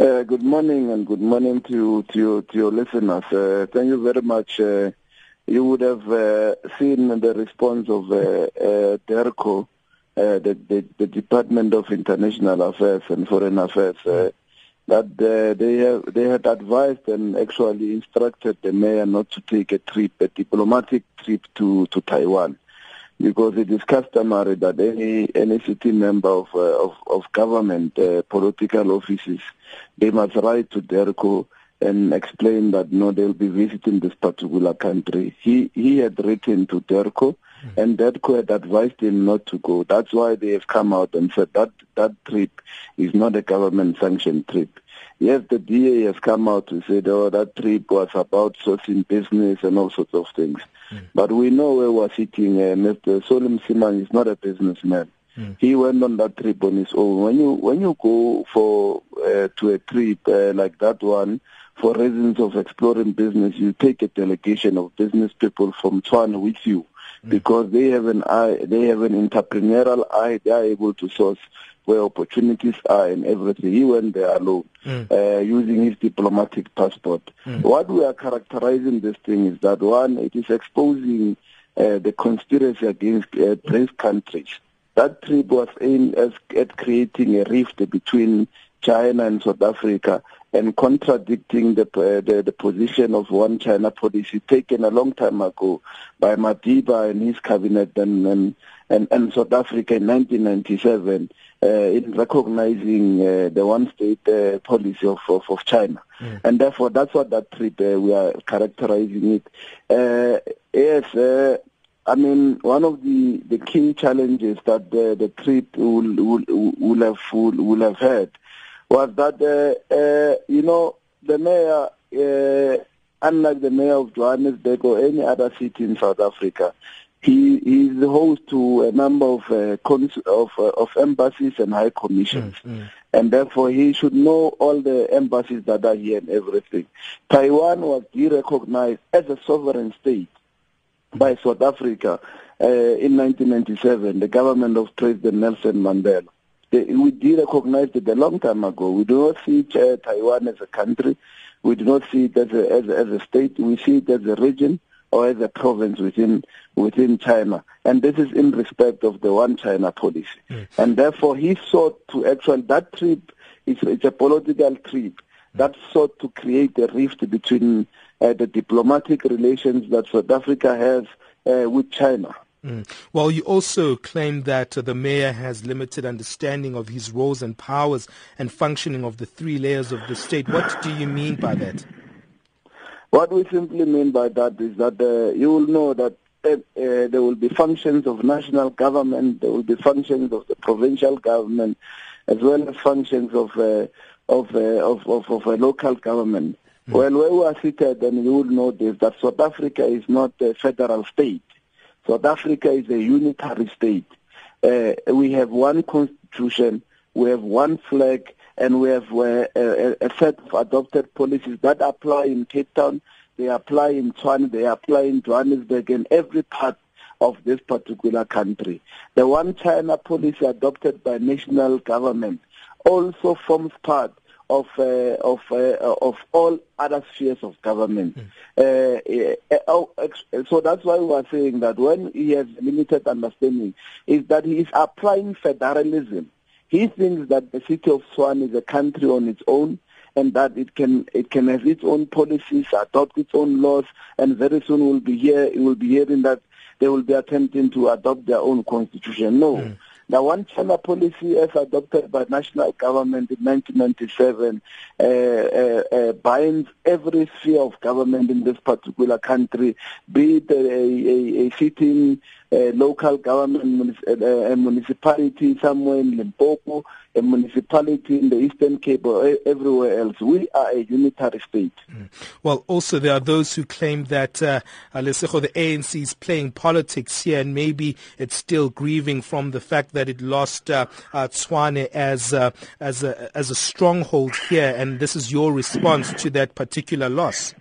Uh, good morning and good morning to to, to your listeners. Uh, thank you very much. Uh, you would have uh, seen the response of uh, uh, DIRCO, the, the, the, Department of International Affairs and Foreign Affairs, that they have, they had advised and actually instructed the mayor not to take a trip, a diplomatic trip to, to Taiwan because it is customary that any any city member of of, of, government political offices they must write to DIRCO and explain that no they'll be visiting this particular country. He he had written to DIRCO mm. and DIRCO had advised him not to go. That's why they have come out and said that that trip is not a government sanctioned trip. Yes, the DA has come out to say, oh, that trip was about sourcing business and all sorts of things. Mm. But we know where we're sitting. Uh, Mr. Solly Msimanga is not a businessman. Mm. He went on that trip on his own. When you when you go for uh, to a trip uh, like that one for reasons of exploring business, you take a delegation of business people from Tshwane with you mm. because they have an eye, they have an entrepreneurial eye. They are able to source where opportunities are and everything. He went there alone, mm. uh, using his diplomatic passport. Mm. What we are characterizing this thing is that one, it is exposing uh, the conspiracy against uh, brave countries. That trip was aimed at creating a rift between China and South Africa and contradicting the, uh, the, the position of one China policy taken a long time ago by Madiba and his cabinet and and, and, and South Africa in 1997 uh, in recognizing uh, the one state uh, policy of, of, of China. Mm. And therefore, that's what that trip uh, we are characterizing it. Uh, yes, uh, I mean, one of the, the key challenges that the, the trip will, will, will, have, will, will have had was that, uh, uh, you know, the mayor, uh, unlike the mayor of Johannesburg or any other city in South Africa, he is the host to a number of uh, cons- of, uh, of embassies and high commissions. Mm, mm. And therefore, he should know all the embassies that are here and everything. Taiwan was de-recognized as a sovereign state by South Africa uh, in 1997, the government of President Nelson Mandela we de-recognized it a long time ago. We do not see uh, Taiwan as a country. We do not see it as a, as, a, as a state. We see it as a region or as a province within within China. And this is in respect of the one China policy. Mm. And therefore he sought to actually that trip is it's a political trip mm. that sought to create a rift between uh, the diplomatic relations that South Africa has uh, with China. Mm. Well, you also claim that uh, the mayor has limited understanding of his roles and powers and functioning of the three layers of the state. What do you mean by that? What we simply mean by that is that uh, you will know that uh, uh there will be functions of national government, there will be functions of the provincial government, as well as functions of uh, of, uh, of, of, of a local government. Mm. Well, where we are seated, and you will know this, that South Africa is not a federal state. South Africa is a unitary state. Uh, we have one constitution, we have one flag, and we have uh, a, a, set of adopted policies that apply in Cape Town, they apply in Tshwane, they apply in Johannesburg, and every part of this particular country. The one China policy adopted by national government also forms part of uh, of uh, of all other spheres of government. Mm. Uh, oh, so that's why we are saying that when he has limited understanding, is that he is applying federalism. He thinks that the city of Tshwane is a country on its own, and that it can it can have its own policies, adopt its own laws, and very soon will be here. It will be hearing that they will be attempting to adopt their own constitution. No. Mm. The one China policy as adopted by national government in 1997 uh, uh, uh, binds every sphere of government in this particular country, be it a, a, a sitting a local government, a municipality somewhere in Limpopo, a municipality in the Eastern Cape or everywhere else. We are a unitary state. Mm. Well, also there are those who claim that uh, the ANC is playing politics here and maybe it's still grieving from the fact that it lost uh, uh, Tshwane as, uh, as, a, as a stronghold here and this is your response to that particular loss.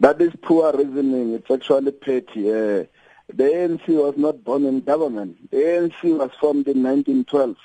That is poor reasoning. It's actually petty. Uh, the ANC was not born in government. The ANC was formed in 1912.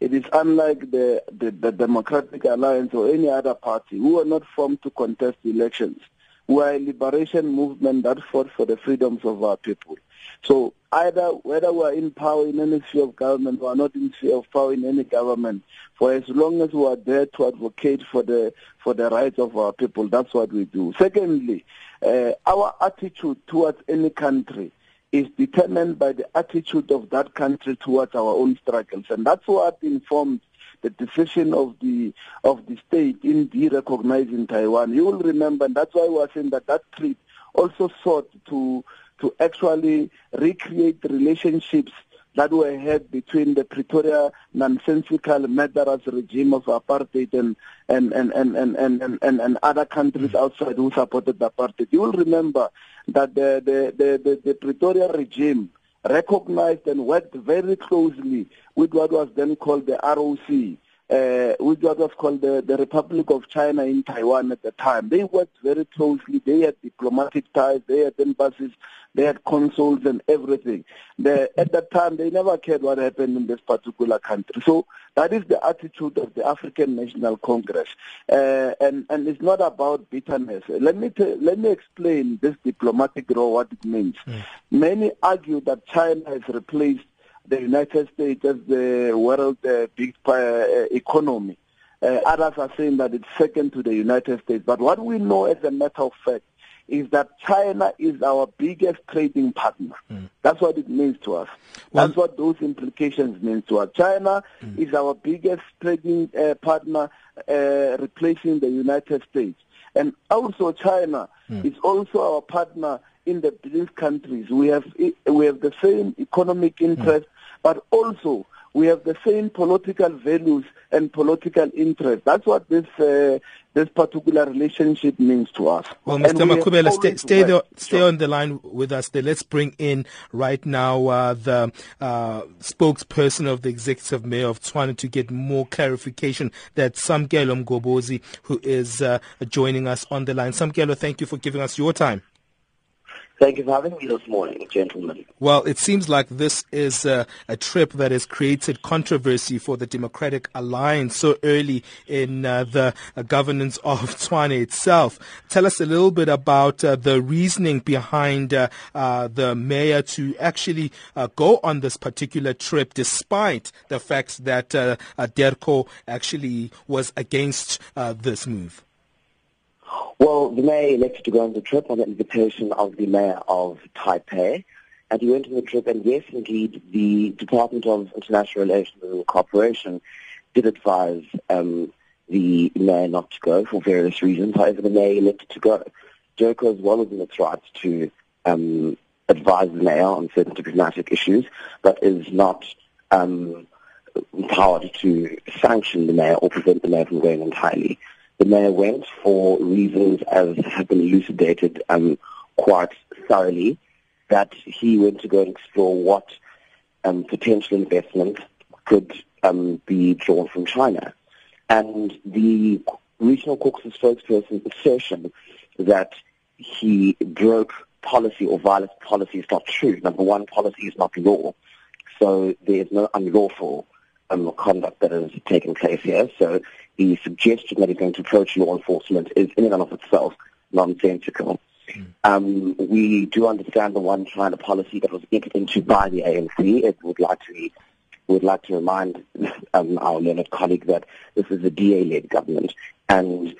It is unlike the, the, the Democratic Alliance or any other party who are not formed to contest elections. We are a liberation movement that fought for the freedoms of our people. So either whether we are in power in any sphere of government or not in sphere of power in any government, for as long as we are there to advocate for the for the rights of our people, that's what we do. Secondly, uh, our attitude towards any country is determined by the attitude of that country towards our own struggles, and that's what informed the decision of the of the state in de-recognizing Taiwan. You will remember, and that's why we are saying that that trip also sought to to actually recreate relationships that were had between the Pretoria nonsensical murderous regime of apartheid and and and and and and, and, and other countries mm. outside who supported apartheid. You will remember that the the the, the, the Pretoria regime recognized and worked very closely with what was then called the ROC, uh, with what was called the, the Republic of China in Taiwan at the time. They worked very closely. They had diplomatic ties. They had embassies. They had consuls and everything. The, at that time, they never cared what happened in this particular country. So that is the attitude of the African National Congress, uh, and and it's not about bitterness. Let me t- let me explain this diplomatic role what it means. Mm. Many argue that China has replaced the United States as the world's uh, big uh, economy. Uh, others are saying that it's second to the United States. But what we know as a matter of fact is that China is our biggest trading partner. Mm. That's what it means to us. Well, That's what those implications mean to us. China mm. is our biggest trading uh, partner, uh, replacing the United States. And also China mm. is also our partner in the BRICS countries. We have we have the same economic interest, but also we have the same political values and political interests. That's what this uh, this particular relationship means to us. Well, Mr. Makhubela, stay stay, there, stay sure. on the line with us. There. Let's bring in right now uh, the uh, spokesperson of the executive mayor of Tshwane to get more clarification. That Samkelo Mgobozi, who is uh, joining us on the line. Samkelo, thank you for giving us your time. Thank you for having me this morning, gentlemen. Well, it seems like this is a, a trip that has created controversy for the Democratic Alliance so early in uh, the uh, governance of Tshwane itself. Tell us a little bit about uh, the reasoning behind uh, uh, the mayor to actually uh, go on this particular trip, despite the fact that DIRCO actually was against this move. Well, the mayor elected to go on the trip on the invitation of the mayor of Taipei. And he went on the trip, and yes, indeed, the Department of International Relations and Cooperation did advise um, the mayor not to go for various reasons. However, the mayor elected to go. DIRCO as well within its rights to um, advise the mayor on certain diplomatic issues, but is not um, empowered to sanction the mayor or prevent the mayor from going entirely. The mayor went for reasons as have been elucidated um, quite thoroughly that he went to go and explore what um, potential investment could um, be drawn from China. And the regional caucus spokesperson's assertion that he broke policy or violated policy is not true. Number one, policy is not law. So there is no unlawful um, conduct that has taken place here. So the suggestion that he's going to approach law enforcement is in and of itself nonsensical. Mm. Um, we do understand the one China policy that was entered into by the ANC. It would like to would like to remind um, our learned colleague that this is a DA-led government, and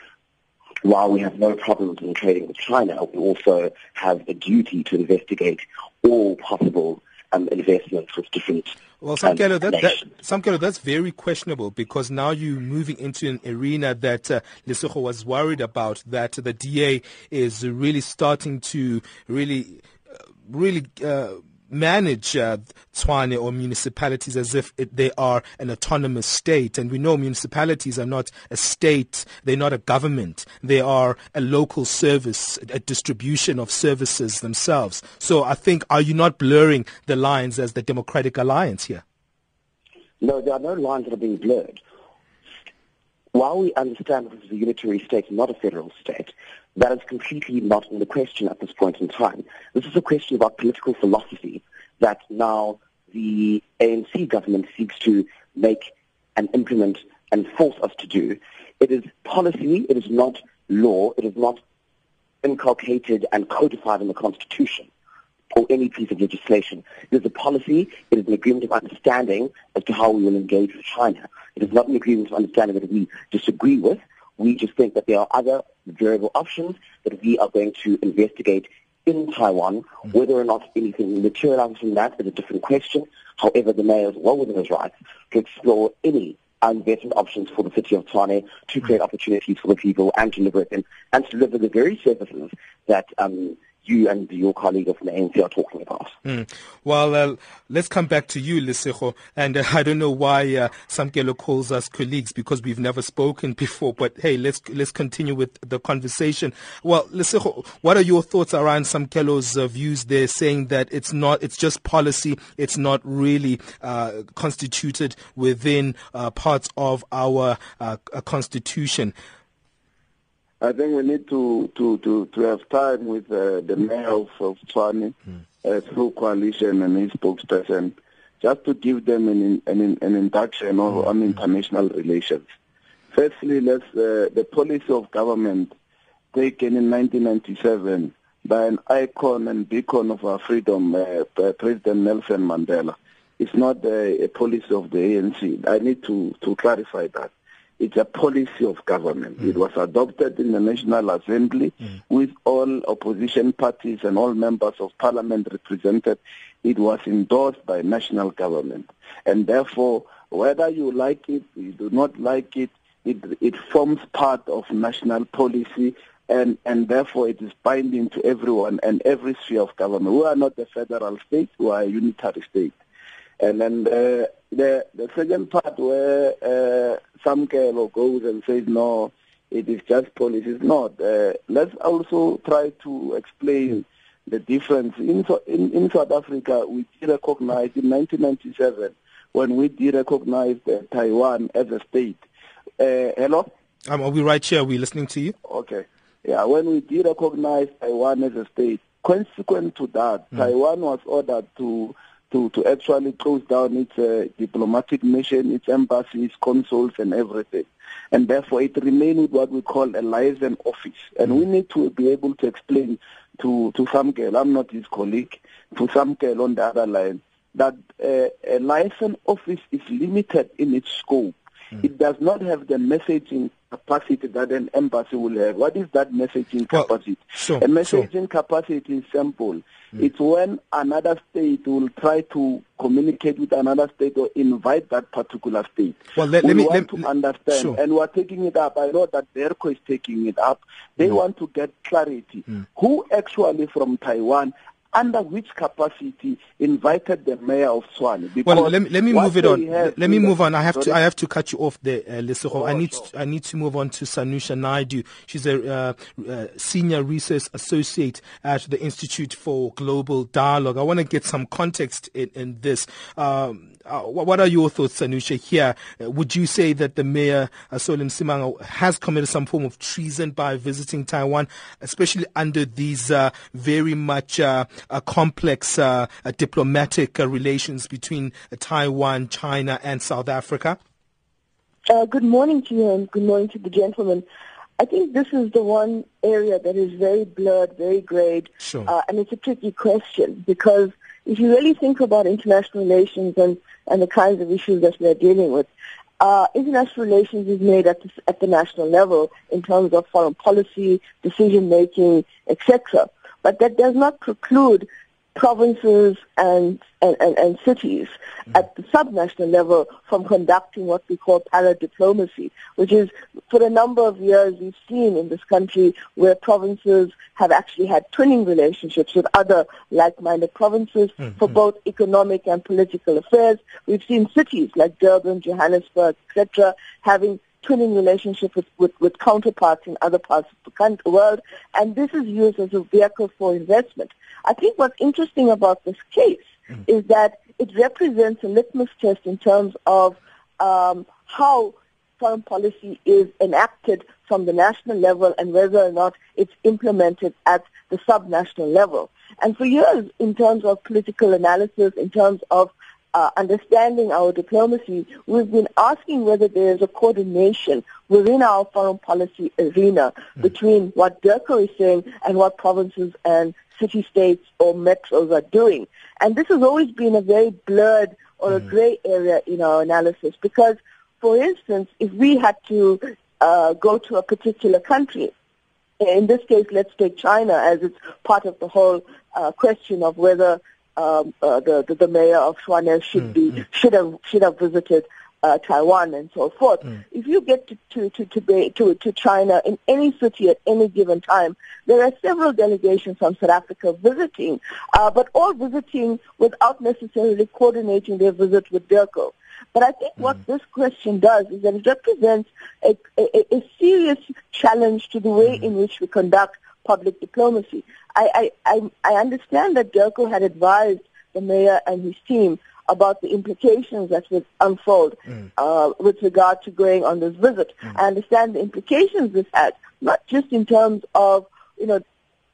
while we have no problems in trading with China, we also have a duty to investigate all possible um, with different well, Samkelo, that, that, that's very questionable because now you're moving into an arena that uh, Lesego was worried about, that the DA is really starting to really, uh, really uh, manage uh, Tshwane or municipalities as if it, they are an autonomous state. And we know municipalities are not a state, they're not a government, they are a local service, a distribution of services themselves. So I think, are you not blurring the lines as the Democratic Alliance here? No, there are no lines that are being blurred. While we understand that this is a unitary state, not a federal state, that is completely not in the question at this point in time. This is a question about political philosophy that now the ANC government seeks to make and implement and force us to do. It is policy, it is not law, it is not inculcated and codified in the Constitution or any piece of legislation. It is a policy, it is an agreement of understanding as to how we will engage with China. It is not an agreement of understanding that we disagree with. We just think that there are other variable options that we are going to investigate in Taiwan. Mm-hmm. Whether or not anything materializes from that is a different question. However, the mayor is well within his rights to explore any investment options for the city of Tshwane to create mm-hmm. opportunities for the people and to liberate them and to deliver the very services that um, you and your colleague of the ANC are talking about. Mm. Well, uh, let's come back to you, Lesego. And uh, I don't know why uh, Samkelo calls us colleagues because we've never spoken before. But hey, let's let's continue with the conversation. Well, Lesego, what are your thoughts around Samkelo's uh, views there, saying that it's not, it's just policy, it's not really uh, constituted within uh, parts of our uh, constitution. I think we need to to to, to have time with uh, the mayor of, of Tshwane mm. uh, through coalition and his spokesperson, just to give them an an, an induction on, mm. on international relations. Firstly, let's uh, the policy of government taken in 1997 by an icon and beacon of our freedom, uh, President Nelson Mandela. It's not a, a policy of the ANC. I need to to clarify that. It's a policy of government. Mm. It was adopted in the National Assembly mm. with all opposition parties and all members of parliament represented. It was endorsed by national government. And therefore, whether you like it, you do not like it, it, it forms part of national policy and, and therefore it is binding to everyone and every sphere of government. We are not a federal state, we are a unitary state. And then uh, the the second part where uh, Samkelo goes and says no, it is just policy. It's not. Uh, let's also try to explain the difference. In, in, in South Africa, we recognized in 1997 when we derecognized uh, Taiwan as a state. Uh, hello? Um, are we right here? Are we listening to you? Okay. Yeah, when we derecognized Taiwan as a state, consequent to that, mm. Taiwan was ordered to to, to actually close down its uh, diplomatic mission, its embassies, consuls, and everything. And therefore, it remained with what we call a liaison office. And mm. we need to be able to explain to, to Samkel, I'm not his colleague, to Samkel on the other line, that uh, a liaison office is limited in its scope. Mm. It does not have the messaging capacity that an embassy will have. What is that messaging well, capacity? Sure, a messaging sure. capacity is simple. Mm. It's when another state will try to communicate with another state or invite that particular state. Well, let, we let me want let, to understand, sure. and we're taking it up. I know that DIRCO is taking it up. They mm. want to get clarity. Mm. Who actually from Taiwan under which capacity invited the mayor of Tshwane? Well, let me, let me move it on. Let me move on. I have to I have to cut you off there, uh, Oh, I need sure. to, I need to move on to Sanusha Naidoo. She's a uh, uh, senior research associate at the Institute for Global Dialogue. I want to get some context in, in this. Um, uh, what are your thoughts, Sanusha, here? Uh, would you say that the mayor, uh, Solly Msimanga, has committed some form of treason by visiting Taiwan, especially under these uh, very much uh, complex uh, diplomatic relations between Taiwan, China, and South Africa? good morning to you and good morning to the gentleman. I think this is the one area that is very blurred, very grayed, sure. and it's a tricky question because if you really think about international relations and and the kinds of issues that we are dealing with. Uh, international relations is made at the, at the national level in terms of foreign policy, decision making, etc. But that does not preclude provinces and, and, and, and cities mm. at the subnational level from conducting what we call para-diplomacy, which is for a number of years we've seen in this country where provinces have actually had twinning relationships with other like-minded provinces mm. for both economic and political affairs. We've seen cities like Durban, Johannesburg, etc., having twinning relationship with, with, with, counterparts in other parts of the country, world, and this is used as a vehicle for investment. I think what's interesting about this case mm. is that it represents a litmus test in terms of um, how foreign policy is enacted from the national level and whether or not it's implemented at the subnational level. And for years, in terms of political analysis, in terms of uh, understanding our diplomacy, we've been asking whether there is a coordination within our foreign policy arena mm. between what DIRCO is saying and what provinces and city-states or metros are doing. And this has always been a very blurred or mm. a gray area in our analysis because, for instance, if we had to uh, go to a particular country, in this case, let's take China as it's part of the whole uh, question of whether um, uh, the, the, the mayor of Tshwane should mm, be mm. should have should have visited uh, Taiwan and so forth. Mm. If you get to to to to, to to China in any city at any given time, there are several delegations from South Africa visiting, uh, but all visiting without necessarily coordinating their visit with DIRCO. But I think what mm. this question does is that it represents a, a, a serious challenge to the way mm. in which we conduct public diplomacy. I, I, I understand that DIRCO had advised the mayor and his team about the implications that would unfold mm. uh, with regard to going on this visit. Mm. I understand the implications this has, not just in terms of, you know,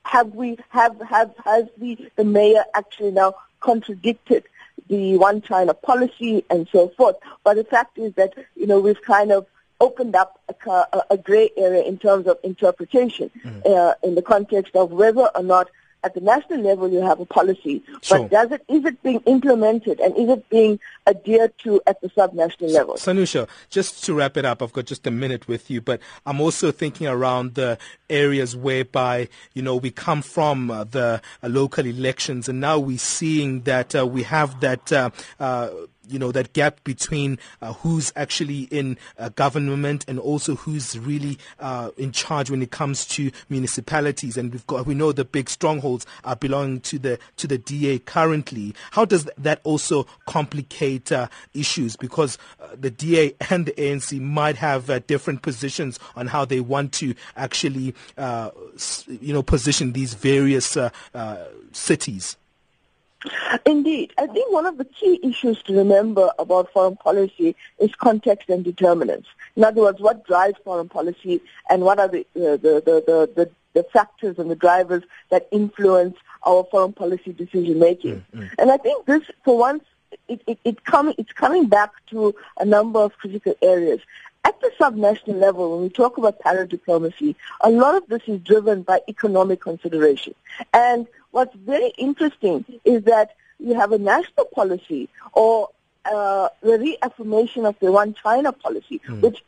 have we, have, have, has the, the mayor actually now contradicted the one China policy and so forth, but the fact is that, you know, we've kind of opened up a, a gray area in terms of interpretation mm. uh, in the context of whether or not at the national level you have a policy, sure. but does it is it being implemented and is it being adhered to at the subnational level? Sanusha, just to wrap it up, I've got just a minute with you, but I'm also thinking around the areas whereby you know we come from uh, the uh, local elections, and now we're seeing that uh, we have that uh, uh, you know that gap between uh, who's actually in uh, government and also who's really uh, in charge when it comes to municipalities. And we've got we know the big strongholds are belonging to the to the DA currently. How does that also complicate uh, issues because uh, the DA and the ANC might have uh, different positions on how they want to actually you know position these various cities? Indeed. I think one of the key issues to remember about foreign policy is context and determinants. In other words, what drives foreign policy and what are the, uh, the, the, the, the, factors and the drivers that influence our foreign policy decision making. Mm-hmm. And I think this, for once, it, it, it come, it's coming back to a number of critical areas. At the subnational level, when we talk about para diplomacy, a lot of this is driven by economic consideration. And what's very interesting is that you have a national policy or uh, the reaffirmation of the one China policy, mm. which,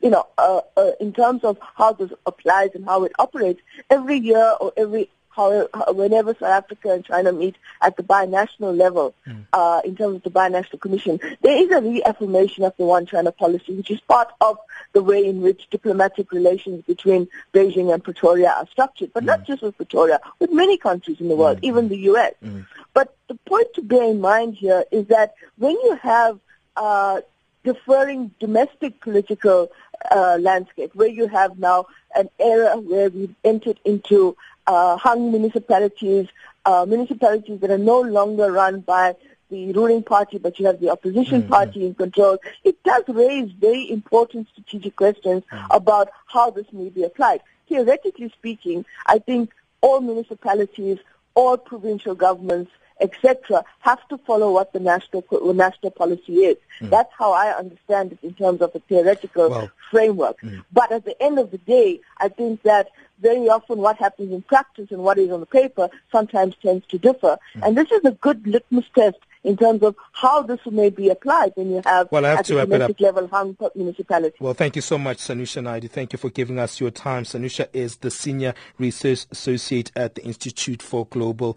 you know, uh, uh, in terms of how this applies and how it operates, every year or every how, whenever South Africa and China meet at the binational level, mm. uh, in terms of the binational commission, there is a reaffirmation of the one China policy, which is part of the way in which diplomatic relations between Beijing and Pretoria are structured, but mm. not just with Pretoria, with many countries in the world, mm. even the U.S. Mm. But the point to bear in mind here is that when you have uh, deferring domestic political uh, landscape, where you have now an era where we've entered into uh, hung municipalities, uh, municipalities that are no longer run by the ruling party, but you have the opposition mm-hmm. party in control, it does raise very important strategic questions mm-hmm. about how this may be applied. Theoretically speaking, I think all municipalities, all provincial governments etc., have to follow what the national national policy is. Mm. That's how I understand it in terms of a theoretical well, framework. Mm. But at the end of the day, I think that very often what happens in practice and what is on the paper sometimes tends to differ. Mm. And this is a good litmus test in terms of how this may be applied when you have well, I have at to the domestic level hung municipality. Well, thank you so much, Sanusha Naidoo. Thank you for giving us your time. Sanusha is the Senior Research Associate at the Institute for Global